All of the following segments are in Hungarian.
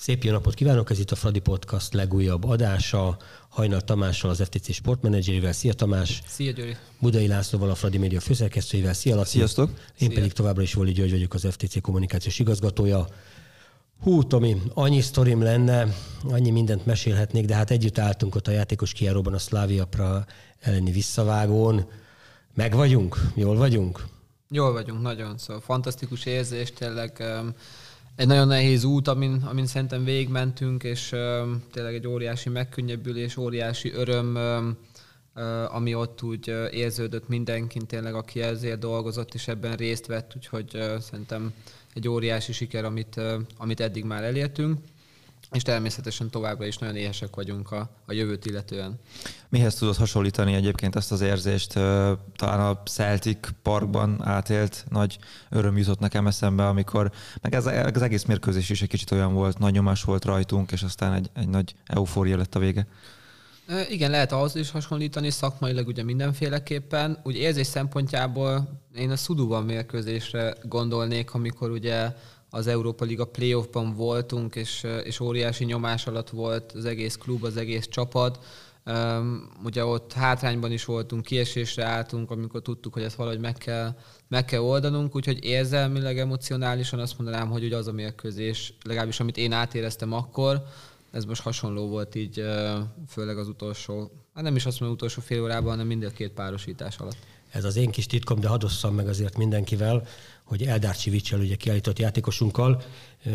Szép jó napot kívánok, ez itt a Fradi Podcast legújabb adása. Hajnal Tamással, az FTC sportmenedzserével. Szia Tamás! Szia Gyuri! Budai Lászlóval, a Fradi Média főszerkesztőjével. Szia Laci! Sziasztok! Én Szia. pedig továbbra is Voli György vagyok, az FTC kommunikációs igazgatója. Hú, Tomi, annyi sztorim lenne, annyi mindent mesélhetnék, de hát együtt álltunk ott a játékos kiáróban a Slavia Pra elleni visszavágón. Meg vagyunk? Jól vagyunk? Jól vagyunk, nagyon. Szóval fantasztikus érzés, tényleg um, egy nagyon nehéz út, amin, amin szerintem végigmentünk, és um, tényleg egy óriási megkönnyebbülés, óriási öröm, um, uh, ami ott úgy érződött mindenkin, tényleg aki ezért dolgozott és ebben részt vett, úgyhogy uh, szerintem egy óriási siker, amit, uh, amit eddig már elértünk és természetesen továbbra is nagyon éhesek vagyunk a, a jövőt illetően. Mihez tudod hasonlítani egyébként ezt az érzést? Talán a Celtic Parkban átélt nagy öröm jutott nekem eszembe, amikor, meg ez az egész mérkőzés is egy kicsit olyan volt, nagy nyomás volt rajtunk, és aztán egy, egy nagy eufória lett a vége. Igen, lehet ahhoz is hasonlítani, szakmailag ugye mindenféleképpen. Úgy érzés szempontjából én a Szuduban mérkőzésre gondolnék, amikor ugye az Európa Liga playoffban voltunk, és, és óriási nyomás alatt volt az egész klub, az egész csapat. Um, ugye ott hátrányban is voltunk, kiesésre álltunk, amikor tudtuk, hogy ezt valahogy meg kell, meg kell oldanunk, úgyhogy érzelmileg, emocionálisan azt mondanám, hogy ugye az a mérkőzés, legalábbis amit én átéreztem akkor, ez most hasonló volt így, főleg az utolsó, hát nem is azt mondom utolsó fél órában, hanem mind a két párosítás alatt. Ez az én kis titkom, de hadosszam meg azért mindenkivel, hogy Eldár Csivicsel, ugye kiállított játékosunkkal,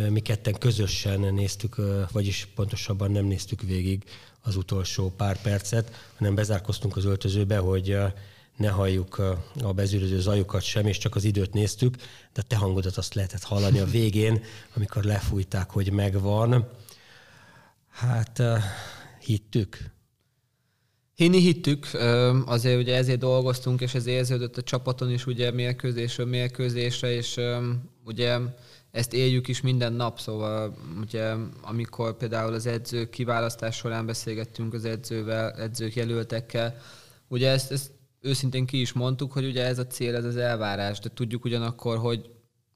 mi ketten közösen néztük, vagyis pontosabban nem néztük végig az utolsó pár percet, hanem bezárkoztunk az öltözőbe, hogy ne halljuk a bezűröző zajukat sem, és csak az időt néztük, de te hangodat azt lehetett hallani a végén, amikor lefújták, hogy megvan. Hát hittük. Hinni hittük, azért ugye ezért dolgoztunk, és ez érződött a csapaton is ugye mérkőzésről mérkőzésre, és ugye ezt éljük is minden nap, szóval ugye amikor például az edzők kiválasztás során beszélgettünk az edzővel, edzők jelöltekkel, ugye ezt, ezt őszintén ki is mondtuk, hogy ugye ez a cél, ez az elvárás, de tudjuk ugyanakkor, hogy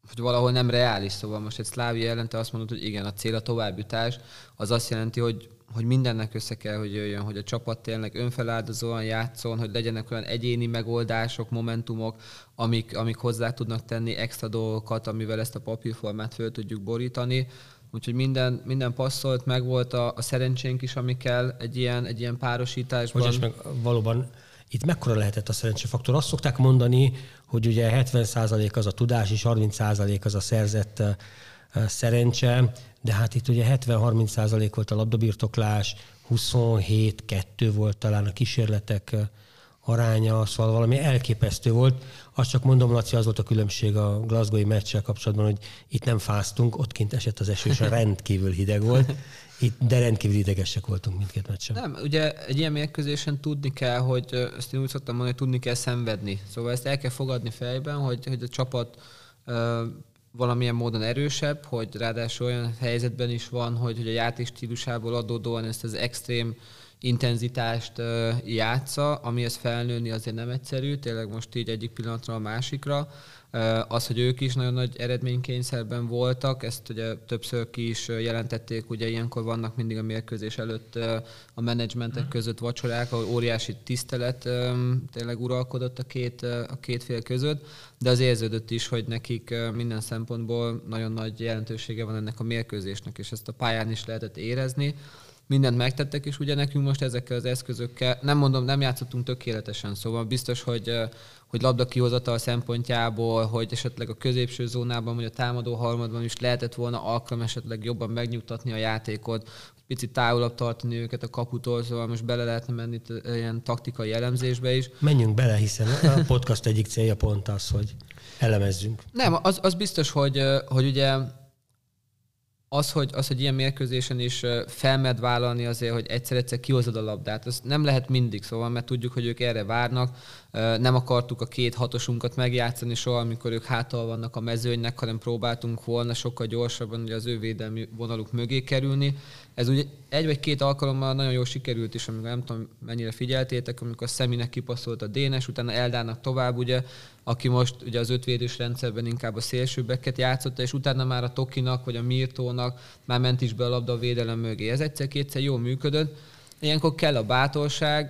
hogy valahol nem reális, szóval most egy szlávi jelente azt mondod, hogy igen, a cél a továbbjutás, az azt jelenti, hogy hogy mindennek össze kell, hogy jöjjön, hogy a csapat tényleg önfeláldozóan játszon, hogy legyenek olyan egyéni megoldások, momentumok, amik, amik hozzá tudnak tenni extra dolgokat, amivel ezt a papírformát föl tudjuk borítani. Úgyhogy minden, minden passzolt, meg volt a, a szerencsénk is, ami kell egy ilyen, egy ilyen párosításban. Hogy meg valóban itt mekkora lehetett a szerencsefaktor? Azt szokták mondani, hogy ugye 70% az a tudás, és 30% az a szerzett szerencse, de hát itt ugye 70-30 volt a labdabirtoklás, 27-2 volt talán a kísérletek aránya, szóval valami elképesztő volt. Azt csak mondom, Laci, az volt a különbség a Glasgow-i meccsel kapcsolatban, hogy itt nem fáztunk, ott kint esett az eső, és rendkívül hideg volt. Itt, de rendkívül idegesek voltunk mindkét meccsen. Nem, ugye egy ilyen mérkőzésen tudni kell, hogy ezt én úgy szoktam mondani, hogy tudni kell szenvedni. Szóval ezt el kell fogadni fejben, hogy, hogy a csapat valamilyen módon erősebb, hogy ráadásul olyan helyzetben is van, hogy, hogy a játék stílusából adódóan ezt az extrém intenzitást játsza, amihez felnőni azért nem egyszerű, tényleg most így egyik pillanatra a másikra. Az, hogy ők is nagyon nagy eredménykényszerben voltak, ezt ugye többször ki is jelentették, ugye ilyenkor vannak mindig a mérkőzés előtt a menedzsmentek mhm. között vacsorák, ahol óriási tisztelet tényleg uralkodott a két, a két fél között, de az érződött is, hogy nekik minden szempontból nagyon nagy jelentősége van ennek a mérkőzésnek, és ezt a pályán is lehetett érezni mindent megtettek, és ugye nekünk most ezekkel az eszközökkel, nem mondom, nem játszottunk tökéletesen, szóval biztos, hogy, hogy labda kihozatal szempontjából, hogy esetleg a középső zónában, vagy a támadó harmadban is lehetett volna alkalom esetleg jobban megnyugtatni a játékot, picit távolabb tartani őket a kaputól, szóval most bele lehetne menni ilyen taktikai elemzésbe is. Menjünk bele, hiszen a podcast egyik célja pont az, hogy elemezzünk. Nem, az, az biztos, hogy, hogy ugye az, hogy, az, hogy ilyen mérkőzésen is felmed vállalni azért, hogy egyszer-egyszer kihozod a labdát, az nem lehet mindig, szóval, mert tudjuk, hogy ők erre várnak. Nem akartuk a két hatosunkat megjátszani soha, amikor ők hátal vannak a mezőnynek, hanem próbáltunk volna sokkal gyorsabban ugye az ő védelmi vonaluk mögé kerülni. Ez ugye egy vagy két alkalommal nagyon jól sikerült is, amikor nem tudom mennyire figyeltétek, amikor a Szeminek kipaszolt a Dénes, utána Eldának tovább, ugye aki most ugye az ötvédős rendszerben inkább a szélsőbbeket játszotta, és utána már a Tokinak vagy a Mirtónak már ment is be a labda a védelem mögé. Ez egyszer-kétszer jól működött. Ilyenkor kell a bátorság,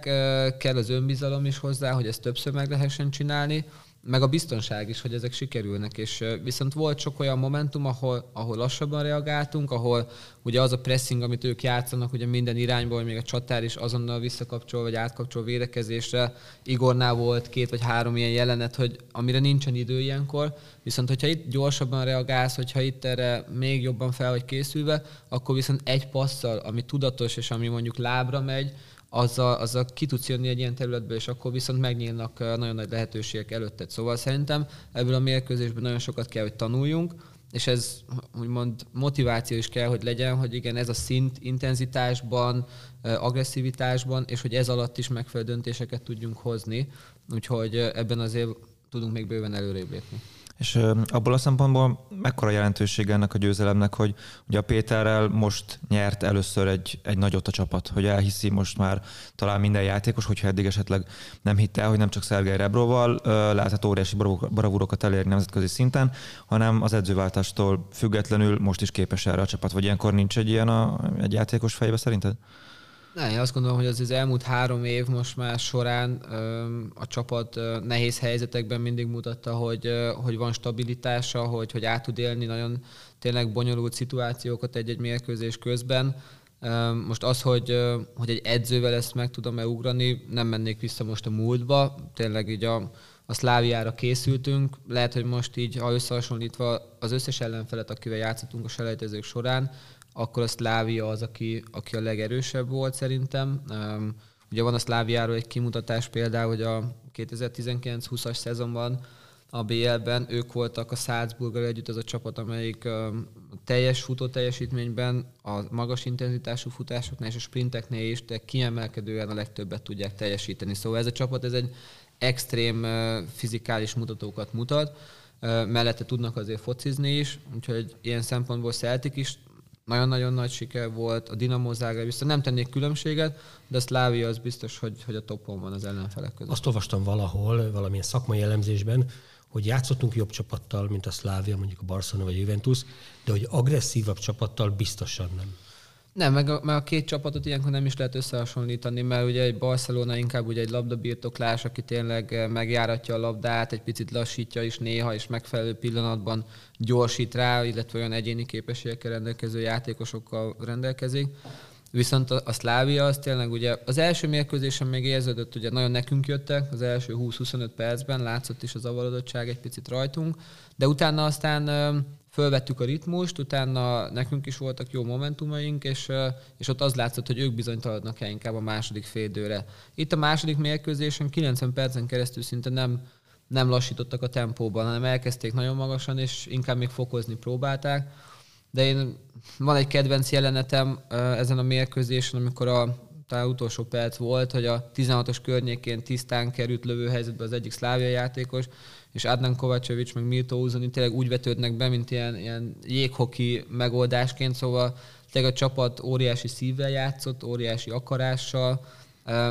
kell az önbizalom is hozzá, hogy ezt többször meg lehessen csinálni, meg a biztonság is, hogy ezek sikerülnek, és viszont volt sok olyan momentum, ahol, ahol lassabban reagáltunk, ahol ugye az a pressing, amit ők játszanak, ugye minden irányból, még a csatár is azonnal visszakapcsol, vagy átkapcsol védekezésre. Igornál volt két vagy három ilyen jelenet, hogy amire nincsen idő ilyenkor, viszont hogyha itt gyorsabban reagálsz, hogyha itt erre még jobban fel vagy készülve, akkor viszont egy passzal, ami tudatos, és ami mondjuk lábra megy, azzal, azzal ki tudsz jönni egy ilyen területből, és akkor viszont megnyílnak nagyon nagy lehetőségek előtted. Szóval szerintem ebből a mérkőzésben nagyon sokat kell, hogy tanuljunk, és ez úgymond motiváció is kell, hogy legyen, hogy igen, ez a szint intenzitásban, agresszivitásban, és hogy ez alatt is megfelelő döntéseket tudjunk hozni, úgyhogy ebben azért tudunk még bőven előrébb lépni. És abból a szempontból mekkora jelentőség ennek a győzelemnek, hogy ugye a Péterrel most nyert először egy, egy nagyot a csapat, hogy elhiszi most már talán minden játékos, hogyha eddig esetleg nem hitte el, hogy nem csak Szergej Rebroval lehetett óriási bravúrokat elérni nemzetközi szinten, hanem az edzőváltástól függetlenül most is képes erre a csapat, vagy ilyenkor nincs egy ilyen a, egy játékos fejbe szerinted? Ne, én azt gondolom, hogy az, az elmúlt három év most már során a csapat nehéz helyzetekben mindig mutatta, hogy, hogy van stabilitása, hogy, hogy át tud élni nagyon tényleg bonyolult szituációkat egy-egy mérkőzés közben. Most az, hogy, hogy egy edzővel ezt meg tudom-e ugrani, nem mennék vissza most a múltba. Tényleg így a, a Szláviára készültünk. Lehet, hogy most így, ha összehasonlítva az összes ellenfelet, akivel játszottunk a selejtezők során, akkor a Szlávia az, aki, aki a legerősebb volt szerintem. Ugye van a Szláviáról egy kimutatás például, hogy a 2019-20-as szezonban a BL-ben ők voltak a Salzburggal együtt az a csapat, amelyik teljes futó teljesítményben, a magas intenzitású futásoknál és a sprinteknél is de kiemelkedően a legtöbbet tudják teljesíteni. Szóval ez a csapat ez egy extrém fizikális mutatókat mutat, mellette tudnak azért focizni is, úgyhogy ilyen szempontból Celtic is nagyon-nagyon nagy siker volt, a Dinamo Zágráb viszont nem tennék különbséget, de a Szlávia az biztos, hogy, hogy a topon van az ellenfelek között. Azt olvastam valahol, valamilyen szakmai elemzésben, hogy játszottunk jobb csapattal, mint a Szlávia, mondjuk a Barcelona vagy a Juventus, de hogy agresszívabb csapattal biztosan nem. Nem, meg a, meg a két csapatot ilyenkor nem is lehet összehasonlítani, mert ugye egy Barcelona inkább ugye egy labdabirtoklás, aki tényleg eh, megjáratja a labdát, egy picit lassítja is néha, és megfelelő pillanatban gyorsít rá, illetve olyan egyéni képességekkel rendelkező játékosokkal rendelkezik. Viszont a, a Szlávia az tényleg ugye az első mérkőzésen még érződött, ugye nagyon nekünk jöttek, az első 20-25 percben látszott is az avarodottság egy picit rajtunk, de utána aztán fölvettük a ritmust, utána nekünk is voltak jó momentumaink, és, és ott az látszott, hogy ők bizonytalanodnak el inkább a második félidőre. Itt a második mérkőzésen 90 percen keresztül szinte nem, nem lassítottak a tempóban, hanem elkezdték nagyon magasan, és inkább még fokozni próbálták. De én van egy kedvenc jelenetem ezen a mérkőzésen, amikor a talán utolsó perc volt, hogy a 16-os környékén tisztán került lövőhelyzetbe az egyik szlávia játékos, és Adnan Kovacevic, meg Milto Uzoni tényleg úgy vetődnek be, mint ilyen, ilyen jéghoki megoldásként, szóval tényleg a csapat óriási szívvel játszott, óriási akarással,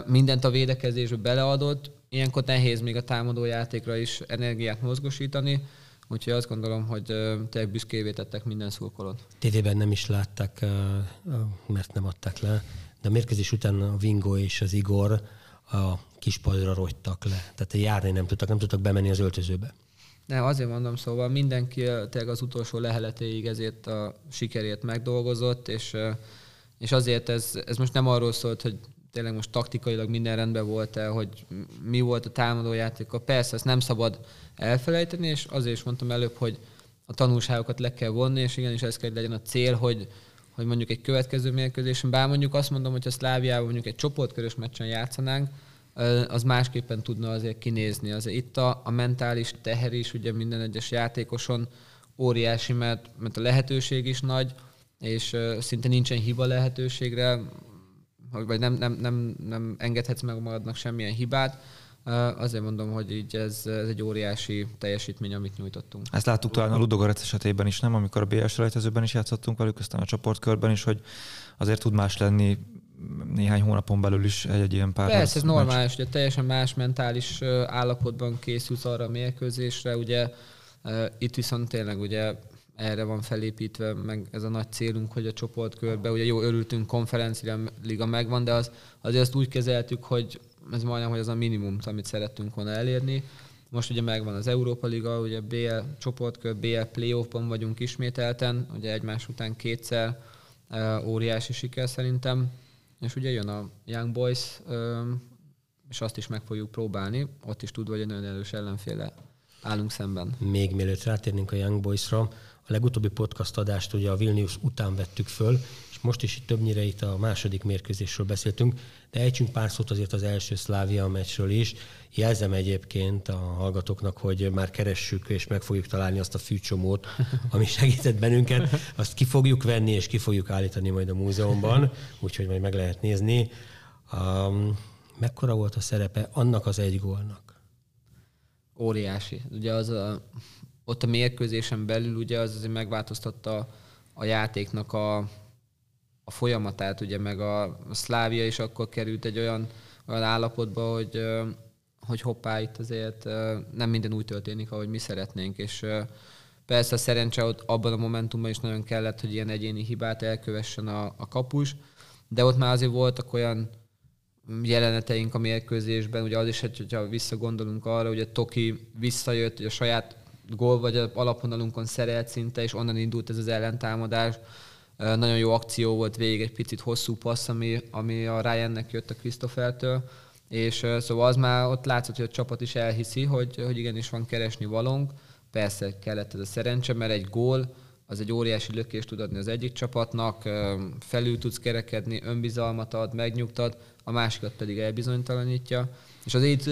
mindent a védekezésbe beleadott, ilyenkor nehéz még a támadó játékra is energiát mozgosítani, úgyhogy azt gondolom, hogy tényleg büszkévé tettek minden szurkolót. TV-ben nem is látták, mert nem adták le, de a mérkőzés után a Vingo és az Igor a kispadra rogytak le. Tehát járni nem tudtak, nem tudtak bemenni az öltözőbe. Ne, azért mondom, szóval mindenki tényleg az utolsó leheletéig ezért a sikerét megdolgozott, és, és azért ez, ez most nem arról szólt, hogy tényleg most taktikailag minden rendben volt el, hogy mi volt a támadójáték. Persze, ezt nem szabad elfelejteni, és azért is mondtam előbb, hogy a tanulságokat le kell vonni, és igenis ez kell legyen a cél, hogy, hogy mondjuk egy következő mérkőzésen, bár mondjuk azt mondom, hogy a Szláviában mondjuk egy csoportkörös meccsen játszanánk, az másképpen tudna azért kinézni. Azért itt a, a mentális teher is ugye minden egyes játékoson óriási, mert, mert a lehetőség is nagy, és szinte nincsen hiba lehetőségre, vagy nem, nem, nem, nem engedhetsz meg magadnak semmilyen hibát. Azért mondom, hogy így ez, ez egy óriási teljesítmény, amit nyújtottunk. Ezt láttuk talán a Ludogorec esetében is, nem? Amikor a BS rejtezőben is játszottunk velük, aztán a csoportkörben is, hogy azért tud más lenni néhány hónapon belül is egy, egy ilyen pár. Persze, ez normális, ugye teljesen más mentális állapotban készülsz arra a mérkőzésre, ugye itt viszont tényleg ugye erre van felépítve, meg ez a nagy célunk, hogy a csoportkörbe, ugye jó, örültünk, konferencia liga megvan, de az, azért azt úgy kezeltük, hogy ez majdnem, hogy az a minimum, amit szerettünk volna elérni. Most ugye megvan az Európa Liga, ugye BL csoportkör, BL playoffban vagyunk ismételten, ugye egymás után kétszer, óriási siker szerintem, és ugye jön a Young Boys, és azt is meg fogjuk próbálni, ott is tudva, hogy egy nagyon erős ellenféle állunk szemben. Még mielőtt rátérnénk a Young Boys-ra, a legutóbbi podcast adást ugye a Vilnius után vettük föl, és most is itt többnyire itt a második mérkőzésről beszéltünk, de ejtsünk pár szót azért az első Szlávia meccsről is. Jelzem egyébként a hallgatóknak, hogy már keressük és meg fogjuk találni azt a fűcsomót, ami segített bennünket. Azt ki fogjuk venni és ki fogjuk állítani majd a múzeumban, úgyhogy majd meg lehet nézni. Um, mekkora volt a szerepe annak az egy gólnak? Óriási. Ugye az a, ott a mérkőzésen belül ugye az azért megváltoztatta a játéknak a, a folyamatát, ugye meg a, a Szlávia is akkor került egy olyan, olyan állapotba, hogy, hogy hoppá, itt azért nem minden úgy történik, ahogy mi szeretnénk, és persze a szerencse ott abban a momentumban is nagyon kellett, hogy ilyen egyéni hibát elkövessen a, a kapus, de ott már azért voltak olyan jeleneteink a mérkőzésben, ugye az is, hogyha visszagondolunk arra, a Toki visszajött, hogy a saját gól vagy alaponalunkon szerelt szinte, és onnan indult ez az ellentámadás. Nagyon jó akció volt végig, egy picit hosszú passz, ami, ami a Ryannek jött a Christophertől, és szóval az már ott látszott, hogy a csapat is elhiszi, hogy, hogy igenis van keresni valónk. Persze kellett ez a szerencse, mert egy gól, az egy óriási lökést tud adni az egyik csapatnak, felül tudsz kerekedni, önbizalmat ad, megnyugtad, a másikat pedig elbizonytalanítja. És az itt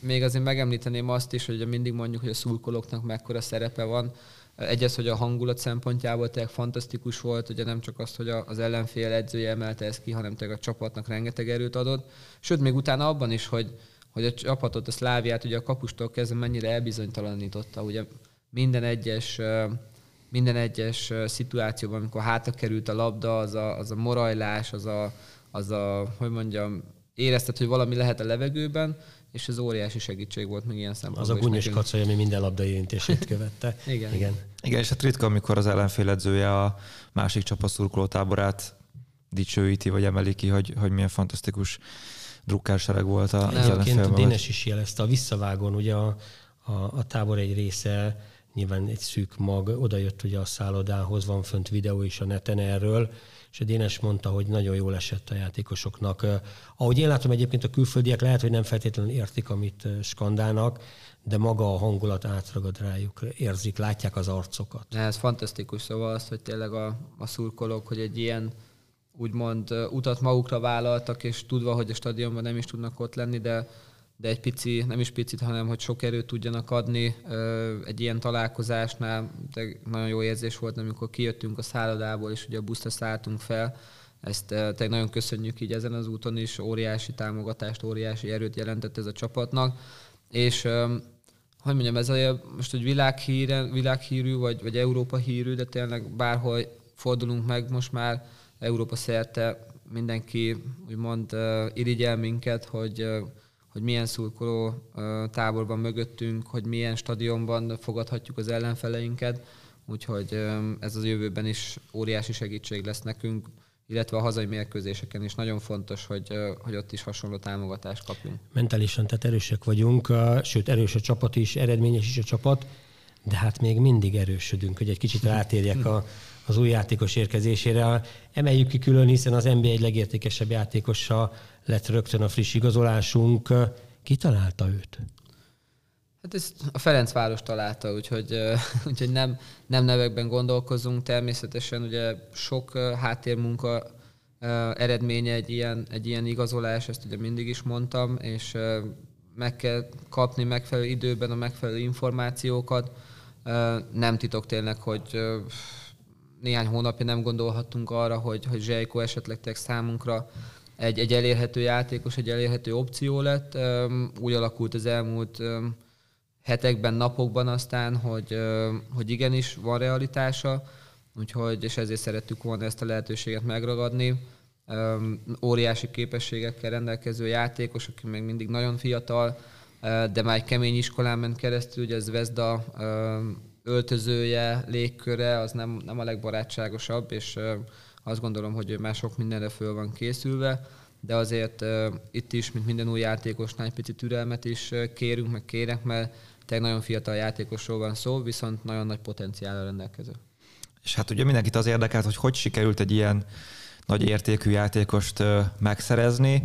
még azért megemlíteném azt is, hogy mindig mondjuk, hogy a szurkolóknak mekkora szerepe van. Egyes, hogy a hangulat szempontjából tényleg fantasztikus volt, ugye nem csak azt, hogy az ellenfél edzője emelte ezt ki, hanem tényleg a csapatnak rengeteg erőt adott. Sőt, még utána abban is, hogy, hogy a csapatot, a Szláviát ugye a kapustól kezdve mennyire elbizonytalanította. Ugye minden egyes minden egyes szituációban, amikor hátra került a labda, az a, az a morajlás, az a, az a, hogy mondjam, érezted, hogy valami lehet a levegőben, és ez óriási segítség volt még ilyen szempontból. Az a gúnyos kacaj, ami minden labda érintését követte. Igen. Igen. Igen, és hát ritka, amikor az ellenfél edzője a másik csapat szurkoló táborát dicsőíti, vagy emeli ki, hogy, hogy milyen fantasztikus drukkársereg volt a Egyébként Dénes is jelezte a visszavágón, ugye a, a, a tábor egy része nyilván egy szűk mag, oda jött ugye a szállodához, van fönt videó is a neten erről, és a Dénes mondta, hogy nagyon jól esett a játékosoknak. Ahogy én látom egyébként a külföldiek lehet, hogy nem feltétlenül értik, amit skandálnak, de maga a hangulat átragad rájuk, érzik, látják az arcokat. Ez fantasztikus, szóval az, hogy tényleg a, a szurkolók, hogy egy ilyen úgymond utat magukra vállaltak, és tudva, hogy a stadionban nem is tudnak ott lenni, de de egy pici, nem is picit, hanem hogy sok erőt tudjanak adni egy ilyen találkozásnál. De nagyon jó érzés volt, amikor kijöttünk a szállodából, és ugye a buszra szálltunk fel. Ezt tényleg nagyon köszönjük így ezen az úton is, óriási támogatást, óriási erőt jelentett ez a csapatnak. És hogy mondjam, ez a, most egy világhíre, világhírű, vagy, vagy Európa hírű, de tényleg bárhol fordulunk meg most már Európa szerte mindenki úgymond irigyel minket, hogy hogy milyen szurkoló táborban mögöttünk, hogy milyen stadionban fogadhatjuk az ellenfeleinket, úgyhogy ez az jövőben is óriási segítség lesz nekünk, illetve a hazai mérkőzéseken is. Nagyon fontos, hogy, hogy ott is hasonló támogatást kapjunk. Mentálisan tehát erősek vagyunk, sőt erős a csapat is, eredményes is a csapat, de hát még mindig erősödünk, hogy egy kicsit rátérjek a, az új játékos érkezésére. Emeljük ki külön, hiszen az NBA egy legértékesebb játékosa lett rögtön a friss igazolásunk. Ki találta őt? Hát ezt a Ferencváros találta, úgyhogy, úgyhogy nem, nem nevekben gondolkozunk. Természetesen ugye sok háttérmunka eredménye egy ilyen, egy ilyen igazolás, ezt ugye mindig is mondtam, és meg kell kapni megfelelő időben a megfelelő információkat. Nem titok tényleg, hogy néhány hónapja nem gondolhattunk arra, hogy, hogy Zsejko esetleg számunkra egy, egy elérhető játékos, egy elérhető opció lett. Úgy alakult az elmúlt hetekben, napokban aztán, hogy, hogy igenis van realitása, úgyhogy, és ezért szerettük volna ezt a lehetőséget megragadni. óriási képességekkel rendelkező játékos, aki még mindig nagyon fiatal, de már egy kemény iskolán ment keresztül, ugye ez Vezda öltözője, légköre, az nem, nem a legbarátságosabb, és azt gondolom, hogy ő sok mindenre föl van készülve, de azért itt is, mint minden új játékosnál egy picit türelmet is kérünk, meg kérek, mert tényleg nagyon fiatal játékosról van szó, viszont nagyon nagy potenciállal rendelkező. És hát ugye mindenkit az érdekelt, hogy hogy sikerült egy ilyen nagy értékű játékost megszerezni.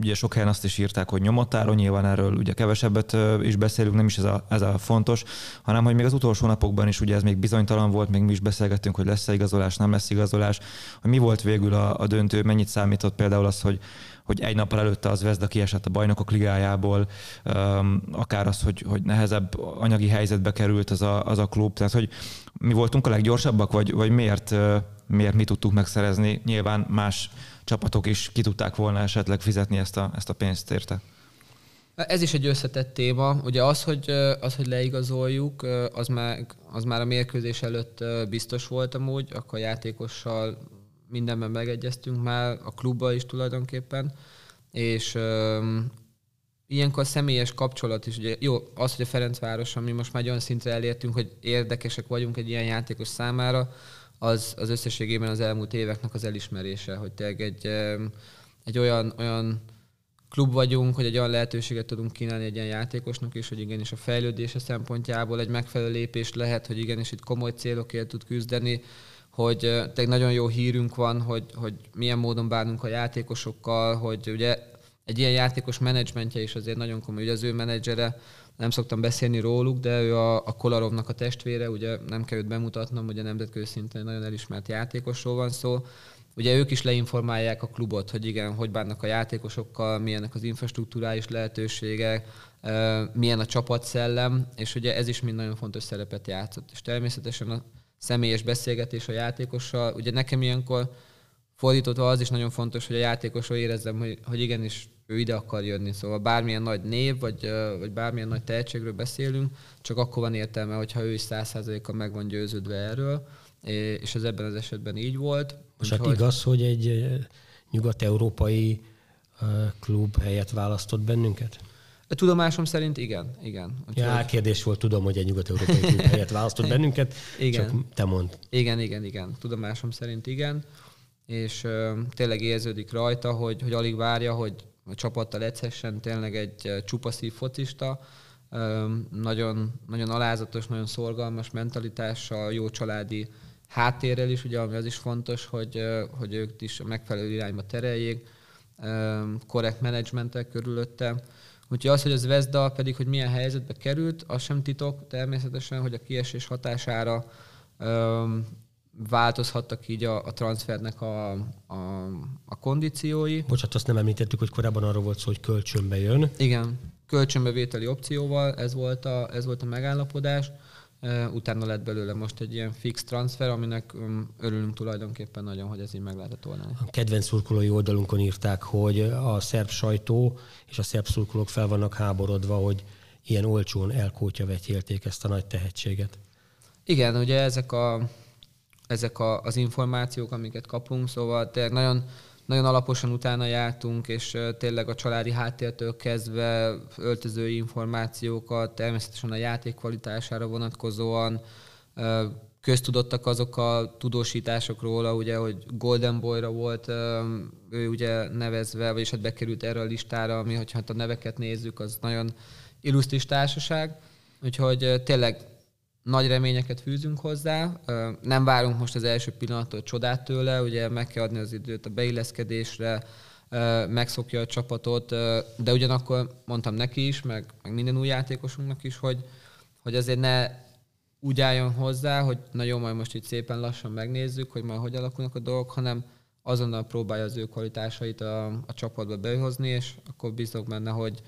Ugye sok helyen azt is írták, hogy nyomotáron, nyilván erről ugye kevesebbet is beszélünk, nem is ez a, ez a fontos, hanem hogy még az utolsó napokban is ugye ez még bizonytalan volt, még mi is beszélgettünk, hogy lesz-e igazolás, nem lesz igazolás, hogy mi volt végül a, a döntő, mennyit számított például az, hogy hogy egy nappal előtte az Vezda kiesett a bajnokok ligájából, akár az, hogy, hogy nehezebb anyagi helyzetbe került az a, az a klub, tehát hogy mi voltunk a leggyorsabbak, vagy, vagy miért, miért mi tudtuk megszerezni? Nyilván más csapatok is ki tudták volna esetleg fizetni ezt a, ezt a pénzt érte. Ez is egy összetett téma. Ugye az, hogy, az, hogy leigazoljuk, az már, az már a mérkőzés előtt biztos volt amúgy, akkor a játékossal mindenben megegyeztünk már, a klubban is tulajdonképpen, és um, ilyenkor személyes kapcsolat is, ugye jó, az, hogy a Ferencvároson mi most már olyan szintre elértünk, hogy érdekesek vagyunk egy ilyen játékos számára, az, az összességében az elmúlt éveknek az elismerése, hogy tényleg egy, egy olyan, olyan klub vagyunk, hogy egy olyan lehetőséget tudunk kínálni egy ilyen játékosnak is, hogy igenis a fejlődése szempontjából egy megfelelő lépés lehet, hogy igenis itt komoly célokért tud küzdeni, hogy tényleg nagyon jó hírünk van, hogy, hogy milyen módon bánunk a játékosokkal, hogy ugye egy ilyen játékos menedzsmentje is azért nagyon komoly, ugye az ő menedzsere, nem szoktam beszélni róluk, de ő a, a Kolarovnak a testvére, ugye nem kell őt bemutatnom, ugye nemzetközi szinten nagyon elismert játékosról van szó, ugye ők is leinformálják a klubot, hogy igen, hogy bánnak a játékosokkal, milyenek az infrastruktúrális lehetőségek, milyen a csapatszellem, és ugye ez is mind nagyon fontos szerepet játszott. És természetesen a személyes beszélgetés a játékossal. Ugye nekem ilyenkor fordítotva az is nagyon fontos, hogy a játékosról érezzem, hogy, hogy igenis ő ide akar jönni. Szóval bármilyen nagy név, vagy, vagy bármilyen nagy tehetségről beszélünk, csak akkor van értelme, hogyha ő is százszázaléka meg van győződve erről, és ez ebben az esetben így volt. Most hát igaz, hogy egy nyugat-európai klub helyet választott bennünket? A tudomásom szerint igen, igen. Úgyhogy... Ja, kérdés volt, tudom, hogy egy nyugat-európai klub helyet választott bennünket, igen. csak te mond. Igen, igen, igen. Tudomásom szerint igen. És uh, tényleg érződik rajta, hogy, hogy alig várja, hogy a csapattal egyszerűen tényleg egy csupaszív focista, um, nagyon, nagyon alázatos, nagyon szorgalmas mentalitással, jó családi háttérrel is, ugye, ami az is fontos, hogy, hogy ők is a megfelelő irányba tereljék, korrekt menedzsmentek körülötte, Úgyhogy az, hogy az Vezda pedig, hogy milyen helyzetbe került, az sem titok természetesen, hogy a kiesés hatására öm, változhattak így a, a transfernek a, a, a kondíciói. Bocsát, azt nem említettük, hogy korábban arról volt szó, hogy kölcsönbe jön. Igen, kölcsönbevételi opcióval, ez volt a, ez volt a megállapodás utána lett belőle most egy ilyen fix transfer, aminek örülünk tulajdonképpen nagyon, hogy ez így meg lehetett oldani. A kedvenc szurkolói oldalunkon írták, hogy a szerb sajtó és a szerb szurkolók fel vannak háborodva, hogy ilyen olcsón elkótya vetélték ezt a nagy tehetséget. Igen, ugye ezek, a, ezek a, az információk, amiket kapunk, szóval tényleg nagyon nagyon alaposan utána jártunk, és tényleg a családi háttértől kezdve öltözői információkat, természetesen a játék kvalitására vonatkozóan, köztudottak azok a tudósítások róla, ugye, hogy Golden Boy-ra volt ő ugye nevezve, vagyis hát bekerült erre a listára, ami, hogyha hát a neveket nézzük, az nagyon illusztris társaság. Úgyhogy tényleg nagy reményeket fűzünk hozzá. Nem várunk most az első pillanattól csodát tőle, ugye meg kell adni az időt a beilleszkedésre, megszokja a csapatot, de ugyanakkor mondtam neki is, meg, meg minden új játékosunknak is, hogy, hogy azért ne úgy álljon hozzá, hogy nagyon majd most itt szépen lassan megnézzük, hogy majd hogy alakulnak a dolgok, hanem azonnal próbálja az ő kvalitásait a, a csapatba behozni, és akkor bízok benne, hogy,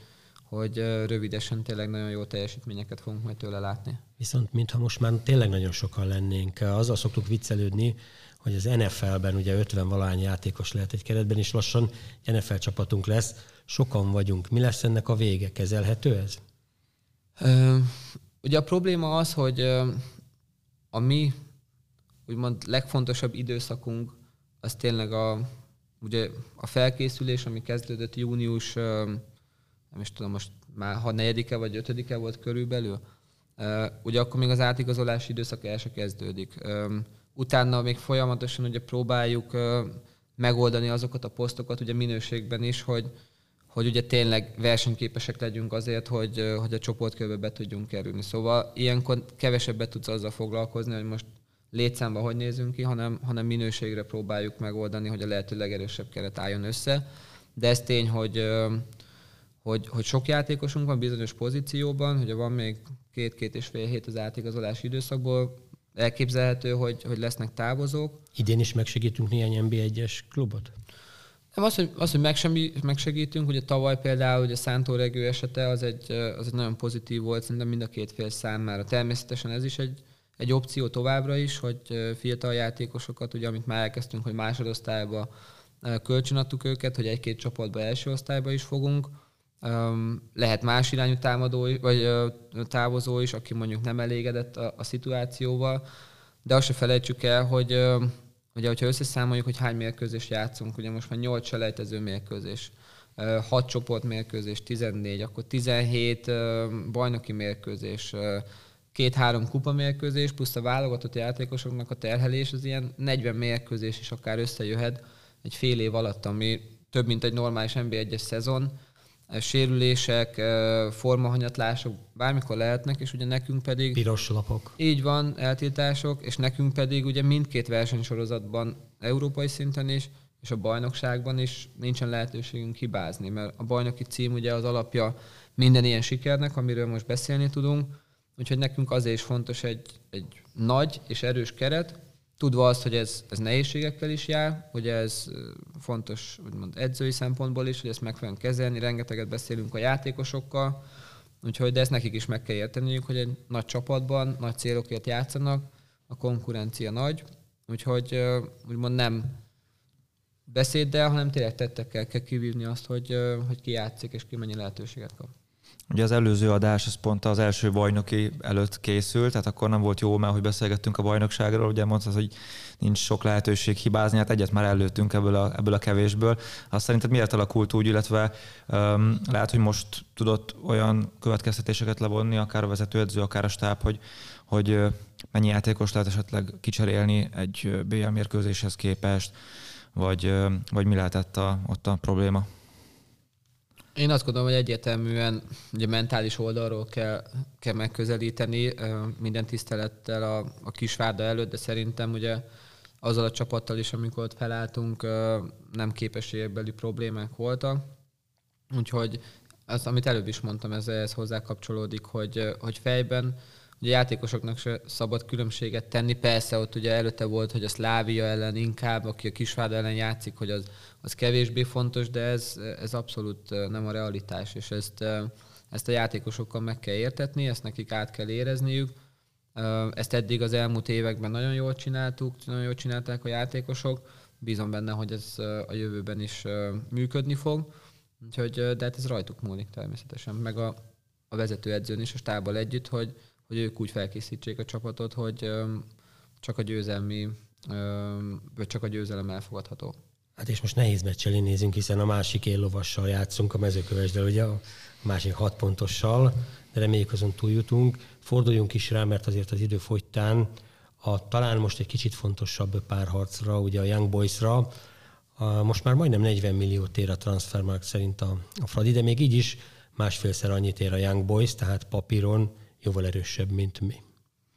hogy rövidesen tényleg nagyon jó teljesítményeket fogunk majd tőle látni. Viszont mintha most már tényleg nagyon sokan lennénk, azzal szoktuk viccelődni, hogy az NFL-ben ugye 50 valány játékos lehet egy keretben, és lassan NFL csapatunk lesz. Sokan vagyunk. Mi lesz ennek a vége? Kezelhető ez? Ö, ugye a probléma az, hogy a mi úgymond legfontosabb időszakunk az tényleg a, ugye a felkészülés, ami kezdődött június, nem is tudom, most már ha negyedike vagy ötödike volt körülbelül, ugye akkor még az átigazolási időszak el se kezdődik. Utána még folyamatosan ugye próbáljuk megoldani azokat a posztokat ugye minőségben is, hogy, hogy ugye tényleg versenyképesek legyünk azért, hogy, hogy a csoportkörbe be tudjunk kerülni. Szóval ilyenkor kevesebbet tudsz azzal foglalkozni, hogy most létszámban hogy nézünk ki, hanem, hanem minőségre próbáljuk megoldani, hogy a lehető legerősebb keret álljon össze. De ez tény, hogy, hogy, hogy sok játékosunk van bizonyos pozícióban, hogy van még két-két és fél hét az átigazolási időszakból, elképzelhető, hogy, hogy lesznek távozók. Idén is megsegítünk néhány NB1-es klubot? Nem az, hogy, az, hogy megsegítünk, ugye tavaly például ugye Szántó Regő esete az egy, az egy nagyon pozitív volt, szerintem mind a két fél számára. Természetesen ez is egy, egy opció továbbra is, hogy fiatal játékosokat, ugye amit már elkezdtünk, hogy másodosztályba kölcsönadtuk őket, hogy egy-két csapatba első osztályba is fogunk. Lehet más irányú támadó, vagy távozó is, aki mondjuk nem elégedett a, a szituációval, de azt se felejtsük el, hogy ugye, hogyha összeszámoljuk, hogy hány mérkőzést játszunk, ugye most már 8 selejtező mérkőzés, 6 csoport mérkőzés, 14, akkor 17 bajnoki mérkőzés, két-három kupa mérkőzés, plusz a válogatott játékosoknak a terhelés, az ilyen 40 mérkőzés is akár összejöhet egy fél év alatt, ami több, mint egy normális NB1-es szezon. Sérülések, formahanyatlások bármikor lehetnek, és ugye nekünk pedig... Piros lapok. Így van, eltiltások, és nekünk pedig ugye mindkét versenysorozatban, európai szinten is, és a bajnokságban is nincsen lehetőségünk hibázni, mert a bajnoki cím ugye az alapja minden ilyen sikernek, amiről most beszélni tudunk, Úgyhogy nekünk azért is fontos egy, egy nagy és erős keret, tudva azt, hogy ez, ez nehézségekkel is jár, hogy ez fontos úgymond edzői szempontból is, hogy ezt fogunk kezelni, rengeteget beszélünk a játékosokkal, úgyhogy de ezt nekik is meg kell érteniük, hogy egy nagy csapatban nagy célokért játszanak, a konkurencia nagy, úgyhogy úgymond nem beszéddel, hanem tényleg tettekkel kell kivívni azt, hogy, hogy ki játszik és ki mennyi lehetőséget kap. Ugye az előző adás az pont az első bajnoki előtt készült, tehát akkor nem volt jó, mert hogy beszélgettünk a bajnokságról, ugye mondtad, hogy nincs sok lehetőség hibázni, hát egyet már előttünk ebből a, ebből a kevésből. Azt szerinted miért alakult úgy, illetve um, lehet, hogy most tudott olyan következtetéseket levonni, akár a vezetőedző, akár a stáb, hogy, hogy mennyi játékos lehet esetleg kicserélni egy BL mérkőzéshez képest, vagy, vagy mi lehetett a, ott a probléma? Én azt gondolom, hogy egyértelműen ugye mentális oldalról kell, kell megközelíteni minden tisztelettel a, a kisvárda előtt, de szerintem ugye azzal a csapattal is, amikor ott felálltunk, nem képességbeli problémák voltak. Úgyhogy az, amit előbb is mondtam, ez, ez hozzá kapcsolódik, hogy, hogy fejben Ugye a játékosoknak se szabad különbséget tenni. Persze ott ugye előtte volt, hogy a Szlávia ellen inkább, aki a Kisvárda ellen játszik, hogy az, az kevésbé fontos, de ez, ez abszolút nem a realitás, és ezt, ezt a játékosokkal meg kell értetni, ezt nekik át kell érezniük. Ezt eddig az elmúlt években nagyon jól csináltuk, nagyon jól csinálták a játékosok. Bízom benne, hogy ez a jövőben is működni fog. Úgyhogy, de hát ez rajtuk múlik természetesen, meg a, a vezetőedzőn is a stábbal együtt, hogy, hogy ők úgy felkészítsék a csapatot, hogy csak a győzelmi, vagy csak a győzelem elfogadható. Hát és most nehéz meccsel nézünk, hiszen a másik éllovassal játszunk a mezőkövesdel, ugye a másik hat pontossal, de reméljük azon túljutunk. Forduljunk is rá, mert azért az idő fogytán a talán most egy kicsit fontosabb párharcra, ugye a Young Boys-ra, most már majdnem 40 millió ér a transfermark szerint a, a Fradi, de még így is másfélszer annyit ér a Young Boys, tehát papíron jóval erősebb, mint mi.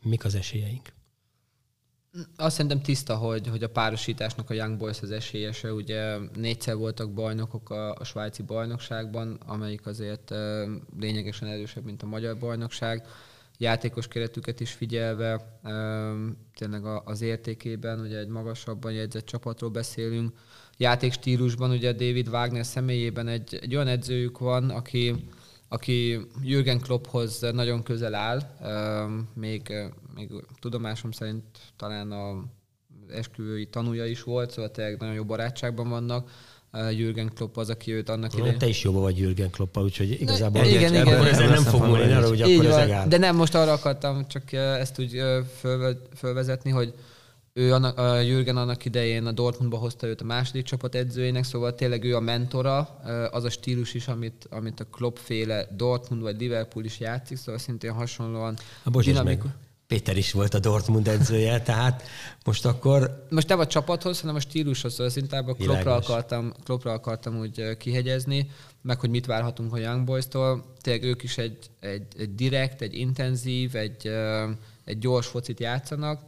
Mik az esélyeink? Azt szerintem tiszta, hogy, hogy a párosításnak a Young Boys az esélyese. Ugye négyszer voltak bajnokok a, a svájci bajnokságban, amelyik azért uh, lényegesen erősebb, mint a magyar bajnokság. Játékos keretüket is figyelve, uh, tényleg a, az értékében, ugye egy magasabban jegyzett csapatról beszélünk. Játékstílusban ugye David Wagner személyében egy, egy olyan edzőjük van, aki aki Jürgen Klopphoz nagyon közel áll, még, még tudomásom szerint talán a esküvői tanúja is volt, szóval tényleg nagyon jó barátságban vannak. Jürgen Klopp az, aki őt annak idején... Te is jobban vagy Jürgen Klopp, úgyhogy igazából igen, igen, igen, igen, nem fog múlni arra, hogy akkor ez De nem, most arra akartam csak ezt úgy fölvezetni, hogy ő annak, a Jürgen annak idején a Dortmundba hozta őt a második csapat edzőjének, szóval tényleg ő a mentora, az a stílus is, amit, amit a Klopp féle Dortmund vagy Liverpool is játszik, szóval szintén hasonlóan dinamikus. Péter is volt a Dortmund edzője, tehát most akkor... Most nem a csapathoz, hanem a stílushoz, szóval szintén a Kloppra akartam, Kloppra akartam úgy kihegyezni, meg hogy mit várhatunk a Young Boys-tól. Tényleg ők is egy, egy, egy direkt, egy intenzív, egy, egy gyors focit játszanak,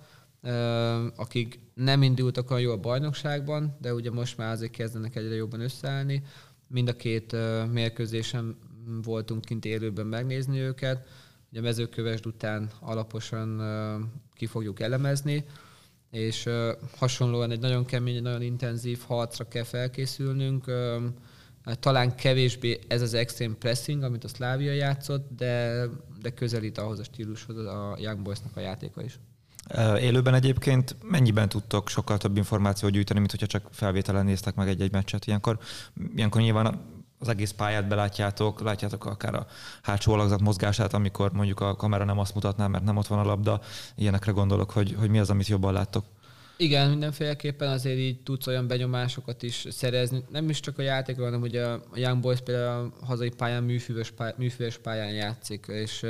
akik nem indultak olyan jó a bajnokságban, de ugye most már azért kezdenek egyre jobban összeállni. Mind a két mérkőzésen voltunk kint élőben megnézni őket. Ugye mezőkövesd után alaposan ki fogjuk elemezni, és hasonlóan egy nagyon kemény, nagyon intenzív harcra kell felkészülnünk. Talán kevésbé ez az extreme pressing, amit a Slavia játszott, de, de közelít ahhoz a stílushoz a Young Boysnak a játéka is. Élőben egyébként mennyiben tudtok sokkal több információt gyűjteni, mint hogyha csak felvételen néztek meg egy-egy meccset? Ilyenkor, ilyenkor nyilván az egész pályát belátjátok, látjátok akár a hátsó alakzat mozgását, amikor mondjuk a kamera nem azt mutatná, mert nem ott van a labda. Ilyenekre gondolok, hogy, hogy mi az, amit jobban láttok. Igen, mindenféleképpen azért így tudsz olyan benyomásokat is szerezni. Nem is csak a játékról, hanem ugye a Young Boys például a hazai pályán műfüves, pályán, műfüves pályán játszik, és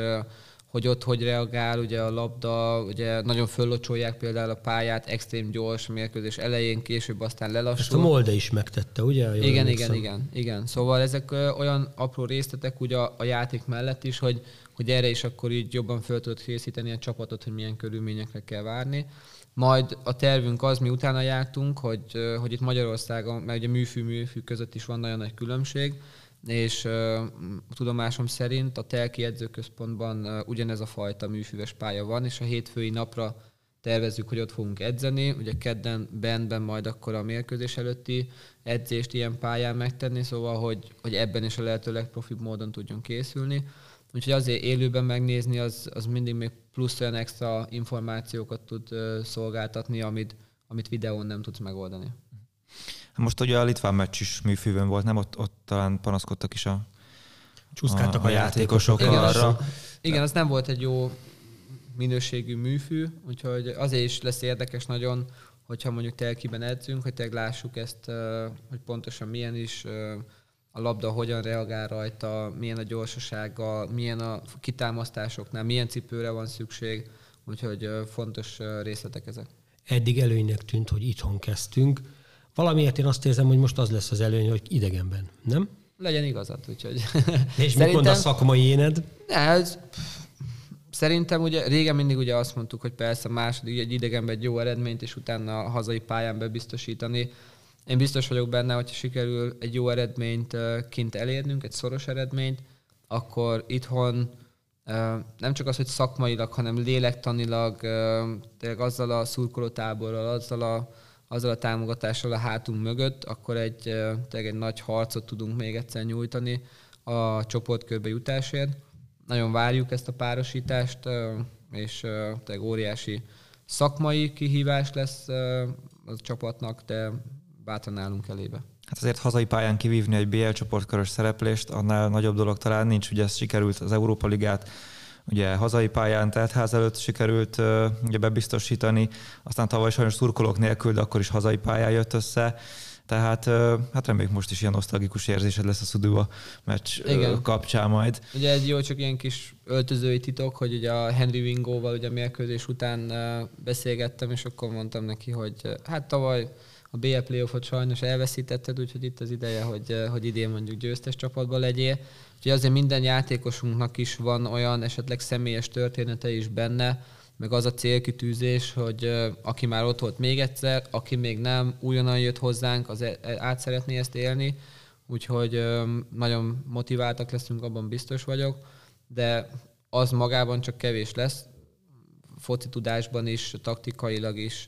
hogy ott hogy reagál, ugye a labda, ugye nagyon föllocsolják például a pályát, extrém gyors mérkőzés elején, később aztán lelassul. Ezt a Molde is megtette, ugye? Jól igen, igen, igen, igen. Szóval ezek olyan apró részletek ugye a, a játék mellett is, hogy, hogy erre is akkor így jobban föl tudod készíteni a csapatot, hogy milyen körülményekre kell várni. Majd a tervünk az, mi utána jártunk, hogy, hogy itt Magyarországon, mert ugye műfű-műfű között is van nagyon nagy különbség, és uh, tudomásom szerint a Telki edzőközpontban uh, ugyanez a fajta műfüves pálya van, és a hétfői napra tervezzük, hogy ott fogunk edzeni. Ugye kedden benben majd akkor a mérkőzés előtti edzést ilyen pályán megtenni, szóval hogy, hogy ebben is a lehető legprofibb módon tudjon készülni. Úgyhogy azért élőben megnézni, az, az mindig még plusz olyan extra információkat tud uh, szolgáltatni, amit, amit videón nem tudsz megoldani. Most ugye a litván meccs is műfűvön volt, nem? Ott, ott talán panaszkodtak is a, Csúszkáltak a, a játékosok igen, arra. Az, igen, az nem volt egy jó minőségű műfű, úgyhogy azért is lesz érdekes nagyon, hogyha mondjuk telkiben edzünk, hogy tényleg lássuk ezt, hogy pontosan milyen is a labda hogyan reagál rajta, milyen a gyorsasága, milyen a kitámasztásoknál, milyen cipőre van szükség, úgyhogy fontos részletek ezek. Eddig előnynek tűnt, hogy itthon kezdtünk, Valamiért én azt érzem, hogy most az lesz az előny, hogy idegenben, nem? Legyen igazad, úgyhogy... És mit mond a szakmai éned? Ne, ez, Szerintem ugye régen mindig ugye azt mondtuk, hogy persze második egy idegenben egy jó eredményt, és utána a hazai pályán bebiztosítani. Én biztos vagyok benne, hogy sikerül egy jó eredményt kint elérnünk, egy szoros eredményt, akkor itthon nem csak az, hogy szakmailag, hanem lélektanilag, tényleg azzal a szurkolótáborral, azzal a azzal a támogatással a hátunk mögött, akkor egy, tényleg egy nagy harcot tudunk még egyszer nyújtani a csoportkörbe jutásért. Nagyon várjuk ezt a párosítást, és tényleg óriási szakmai kihívás lesz a csapatnak, de bátran állunk elébe. Hát azért hazai pályán kivívni egy BL csoportkörös szereplést, annál nagyobb dolog talán nincs, ugye ez sikerült az Európa Ligát ugye hazai pályán teltház előtt sikerült ugye bebiztosítani, aztán tavaly sajnos szurkolók nélkül, de akkor is hazai pályán jött össze. Tehát hát reméljük most is ilyen nosztalgikus érzésed lesz a Szudúba meccs Igen. kapcsán majd. Ugye egy jó csak ilyen kis öltözői titok, hogy ugye a Henry Wingóval ugye a mérkőzés után beszélgettem, és akkor mondtam neki, hogy hát tavaly a BL playoffot sajnos elveszítetted, úgyhogy itt az ideje, hogy, hogy idén mondjuk győztes csapatban legyél. Úgyhogy azért minden játékosunknak is van olyan esetleg személyes története is benne, meg az a célkitűzés, hogy aki már ott volt még egyszer, aki még nem, újonnan jött hozzánk, az e, e, át szeretné ezt élni, úgyhogy nagyon motiváltak leszünk, abban biztos vagyok, de az magában csak kevés lesz, foci tudásban is, taktikailag is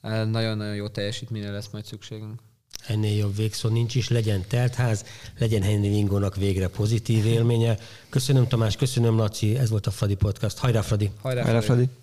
nagyon-nagyon jó teljesítményre lesz majd szükségünk ennél jobb végszó nincs is, legyen teltház, legyen Henry Vingónak végre pozitív élménye. Köszönöm Tamás, köszönöm Laci, ez volt a Fradi Podcast. Hajrá Fradi! Hajrá, Hajrá Fradi! Fradi.